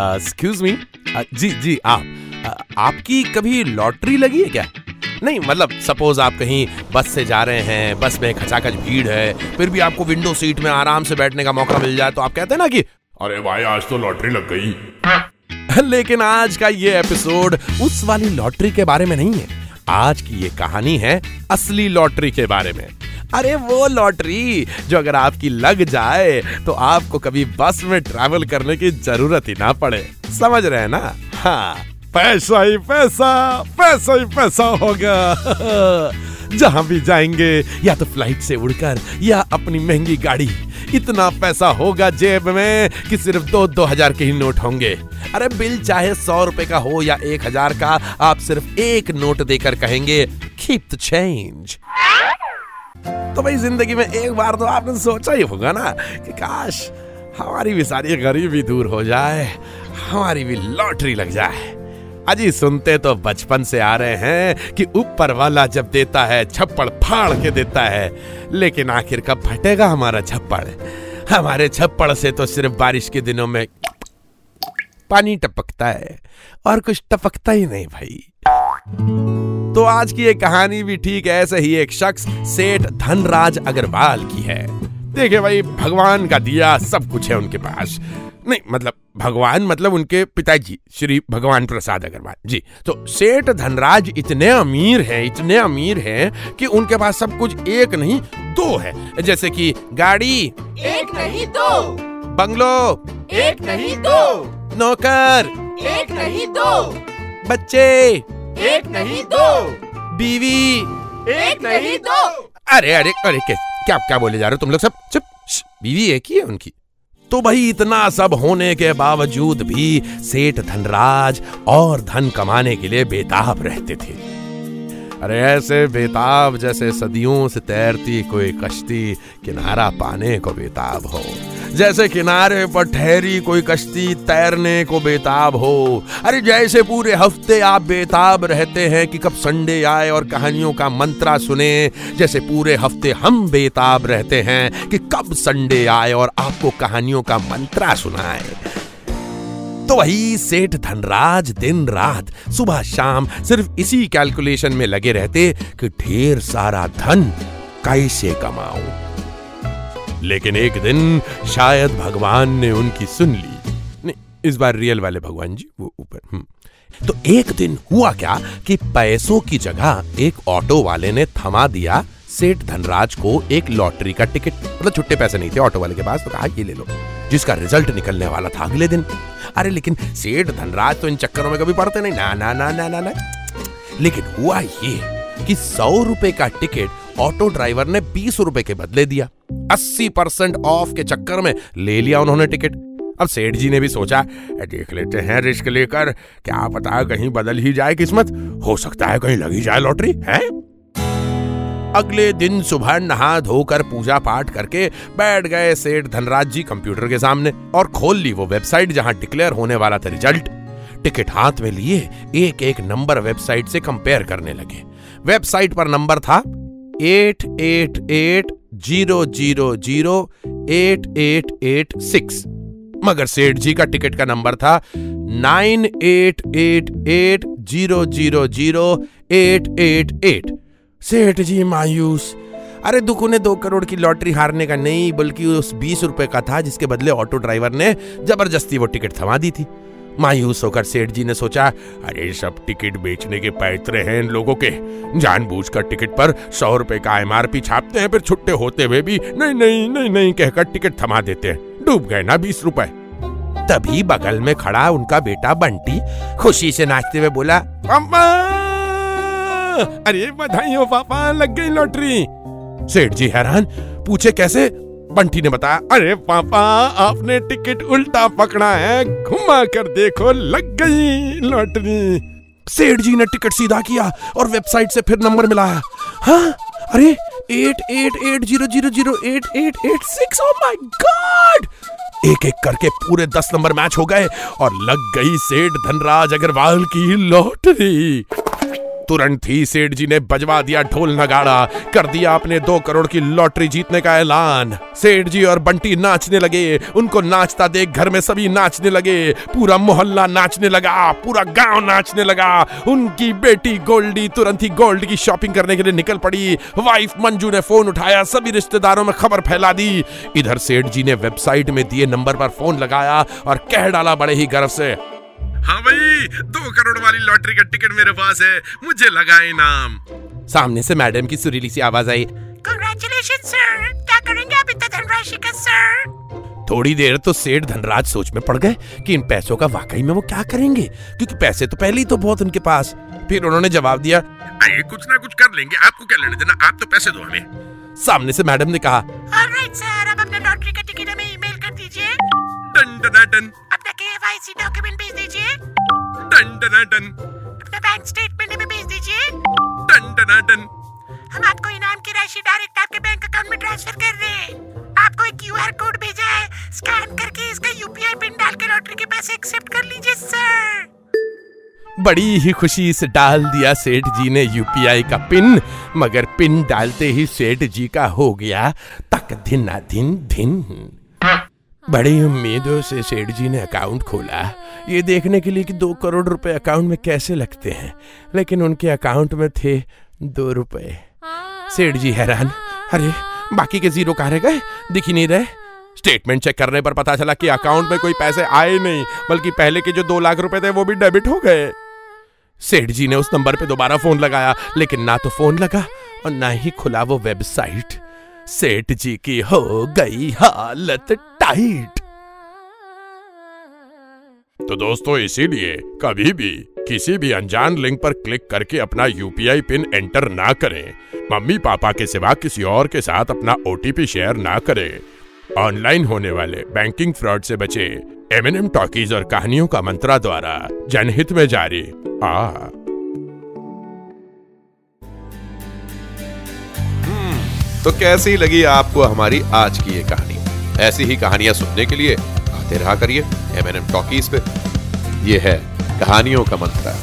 Excuse me जी जी, आप आपकी कभी लॉटरी लगी है क्या? नहीं मतलब सपोज़ आप कहीं बस से जा रहे हैं, बस में खचाखच भीड़ है, फिर भी आपको विंडो सीट में आराम से बैठने का मौका मिल जाए तो आप कहते हैं ना कि, अरे भाई, आज तो लॉटरी लग गई। लेकिन आज का ये एपिसोड उस वाली लॉटरी के बारे में नहीं है। आज की ये कहानी है असली लॉटरी के बारे में। अरे वो लॉटरी जो अगर आपकी लग जाए तो आपको कभी बस में ट्रैवल करने की ज़रूरत ही ना पड़े। समझ रहे हैं ना? हाँ। पैसा ही पैसा पैसा ही पैसा होगा। जहाँ भी जाएँगे, या तो फ़्लाइट से उड़कर, या अपनी महँगी गाड़ी। इतना पैसा होगा जेब में कि सिर्फ़ दो दो हज़ार के ही नोट होंगे। अरे बिल चाहे सौ रुपए का हो या एक हज़ार का, आप सिर्फ़ एक नोट देकर कहेंगे कीप द चेंज तो भाई ज़िंदगी में एक बार तो आपने सोचा ही होगा ना कि काश हमारी भी सारी गरीबी दूर हो जाए, हमारी भी लॉटरी लग जाए। अजी, सुनते तो बचपन से आ रहे हैं कि ऊपर वाला जब देता है, छप्पड़ फाड़ के देता है। लेकिन आखिर कब फटेगा हमारा छप्पड़? हमारे छप्पड़ से तो सिर्फ़ बारिश के दिनों में पानी टपकता है, और कुछ टपकता ही नहीं भाई। तो आज की ये कहानी भी ठीक ऐसे ही एक शख्स सेठ धनराज अग्रवाल की है। देखिए भाई भगवान का दिया सब कुछ है उनके पास। नहीं मतलब भगवान मतलब उनके पिताजी श्री भगवान प्रसाद अग्रवाल। जी तो सेठ धनराज इतने अमीर हैं इतने अमीर हैं कि उनके पास सब कुछ एक नहीं दो है। जैसे कि गाड़ी एक नहीं दो। बंगलो एक नहीं दो। नौकर एक नहीं दो। बच्चे एक नहीं दो। बीवी। एक नहीं दो। अरे अरे अरे क्या क्या क्या बोले जा रहे हो तुम लोग सब? चुप बीवी एक ही है उनकी। तो भाई इतना सब होने के बावजूद भी सेठ धनराज और धन कमाने के लिए बेताब रहते थे। अरे ऐसे बेताब जैसे सदियों से तैरती कोई कश्ती किनारा पाने को बेताब हो। जैसे किनारे पर ठहरी कोई कश्ती तैरने को बेताब हो। अरे जैसे पूरे हफ़्ते आप बेताब रहते हैं कि कब संडे आए और कहानियों का मंत्रा सुने, जैसे पूरे हफ़्ते हम बेताब रहते हैं कि कब संडे आए और आपको कहानियों का मंत्रा सुनाए। तो वही सेठ धनराज दिन रात, सुबह शाम सिर्फ़ इसी कैलकुलेशन में लगे रहते कि ढेर सारा धन कैसे कमाऊं। लेकिन एक दिन शायद भगवान ने उनकी सुन ली। नहीं, इस बार रियल वाले भगवान जी, वो ऊपर हम्म। तो एक दिन हुआ क्या कि पैसों की जगह एक ऑटो वाले ने थमा दिया सेठ धनराज को एक लॉटरी का टिकट। मतलब छुट्टे पैसे नहीं थे ऑटो वाले के पास तो कहा, ये ले लो। जिसका रिज़ल्ट निकलने वाला था अगले दिन। अरे, लेकिन सेठ धनराज तो इन चक्करों में कभी पड़ते नहीं। ना ना ना ना ना ना। लेकिन हुआ ये कि सौ रुपए का टिकट ऑटो ड्राइवर ने बीस रुपए के बदले दिया। अस्सी परसेंट ऑफ़ के चक्कर में ले लिया उन्होंने टिकट। अब सेठ जी ने भी सोचा देख लेते हैं रिस्क लेकर, क्या पता कहीं बदल ही जाए किस्मत। हो सकता है कहीं लगी जाए लॉटरी, है? अगले दिन सुबह नहा धोकर पूजा पाठ करके बैठ गए सेठ धनराज जी कंप्यूटर के सामने और खोल ली वो वेबसाइट जहाँ डिक्लेयर होने वाला था रिज़ल्ट। टिकट हाथ में लिए एक एक नंबर वेबसाइट से कंपेयर करने लगे। वेबसाइट पर नंबर था eight eight eight zero zero zero eight eight eight six. मगर सेठ जी का टिकट का नंबर था nine eight eight eight zero zero zero eight eight eight. सेठ जी मायूस। अरे दुखू ने दो करोड़ की लॉटरी हारने का नहीं, बल्कि उस बीस रुपए का था, जिसके बदले ऑटो ड्राइवर ने ज़बरदस्ती वो टिकट थमा दी थी। मायूस होकर सेठ जी ने सोचा, अरे, सब टिकट बेचने के पैतरे हैं इन लोगों के। जानबूझकर टिकट पर सौ रुपए का एमआरपी छापते हैं, फिर छुट्टे होते हुए भी नहीं नहीं नहीं नहीं कहकर टिकट थमा देते हैं। डूब गए ना बीस रुपए। तभी बगल में खड़ा उनका बेटा बंटी खुशी से नाचते हुए बोला पापा अरे बधाई हो पापा, लग गई लॉटरी! सेठ जी हैरान, पूछे कैसे? बंटी ने बताया, अरे पापा, आपने टिकट उल्टा पकड़ा है, घुमा कर देखो, लग गई लॉटरी। सेठ जी ने टिकट सीधा किया और वेबसाइट से फिर नंबर मिलाया। हाँ? अरे, eight eight eight, zero zero zero, eight eight eight six oh my God एक एक करके पूरे दस नंबर मैच हो गए और लग गई सेठ धनराज अग्रवाल की लॉटरी। तुरंत ही सेठ जी ने बजवा दिया ढोल नगाड़ा, कर दिया अपने दो करोड़ की लॉटरी जीतने का ऐलान। सेठ जी और बंटी नाचने लगे, उनको नाचता देख घर में सभी नाचने लगे, पूरा मोहल्ला नाचने लगा, पूरा गाँव नाचने लगा। उनकी बेटी गोल्डी तुरंत ही गोल्ड की शॉपिंग करने के लिए निकल पड़ी। वाइफ मंजू ने फ़ोन उठाया, सभी रिश्तेदारों में खबर फैला दी। इधर सेठ जी ने वेबसाइट में दिए नंबर पर फ़ोन लगाया और कह डाला बड़े ही गर्व से हाँ भाई दो करोड़ वाली लॉटरी का टिकट मेरे पास है मुझे लगा इनाम। सामने से मैडम की सुरीली सी आवाज़ आई। कंग्रेचुलेशन सर क्या करेंगे आप इतना धनराशि का सर थोड़ी देर तो सेठ धनराज सोच में पड़ गए कि इन पैसों का वाकई में वो क्या करेंगे क्योंकि पैसे तो पहले ही तो बहुत उनके पास। फिर उन्होंने जवाब दिया आइए कुछ ना कुछ कर लेंगे आपको क्या लेने देना? आप तो पैसे दो हमें। सामने से मैडम ने कहा ऑलराइट सर अब अपना लॉटरी का टिकट हमें ईमेल कर दीजिए। डन डना डन। अपना केवाईसी डॉक्यूमेंट भेज दीजिए डन डना डन अपना बैंक स्टेटमेंट हमें भेज दीजिए। डन डना डन हम आपको इनाम की राशि डायरेक्ट आपके बैंक अकाउंट में ट्रांसफ़र कर रहे हैं। आपको एक क्यूआर कोड भेजा है। स्कैन करके इसका यूपीआई पिन डाल के लॉटरी के पैसे एक्सेप्ट कर लीजिए सर बड़ी ही खुशी से डाल दिया सेठ जी ने यूपीआई का पिन मगर पिन डालते ही सेठ जी का हो गया तक दिन दिन दिन। बड़ी उम्मीदों से सेठ जी ने अकाउंट खोला। ये देखने के लिए कि दो करोड़ रुपए अकाउंट में कैसे लगते हैं लेकिन उनके अकाउंट में थे दो रुपए। सेठ जी हैरान। अरे बाकी के ज़ीरो कहा गए? दिख ही नहीं रहे। स्टेटमेंट चेक करने पर पता चला कि अकाउंट में कोई पैसे आए नहीं बल्कि पहले के जो दो लाख रुपए थे वो भी डेबिट हो गए। सेठ जी ने उस नंबर पे दोबारा फ़ोन लगाया लेकिन ना तो फ़ोन लगा और ना ही खुला वो वेबसाइट। सेठ जी की हो गई हालत टाइट तो दोस्तों इसीलिए कभी भी किसी भी अनजान लिंक पर क्लिक करके अपना यूपीआई पिन एंटर ना करें। मम्मी पापा के सिवा किसी और के साथ अपना ओटीपी शेयर ना करें। ऑनलाइन होने वाले बैंकिंग फ्रॉड से बचे एम एन टॉकीज और कहानियों का मंत्रा द्वारा जनहित में जारी। आ। तो कैसी लगी आपको हमारी आज की ये कहानी? ऐसी ही कहानियाँ सुनने के लिए आते रहा करिए एम एन एम टॉकीज पे ये है कहानियों का मंत्रा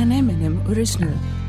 एन एम original.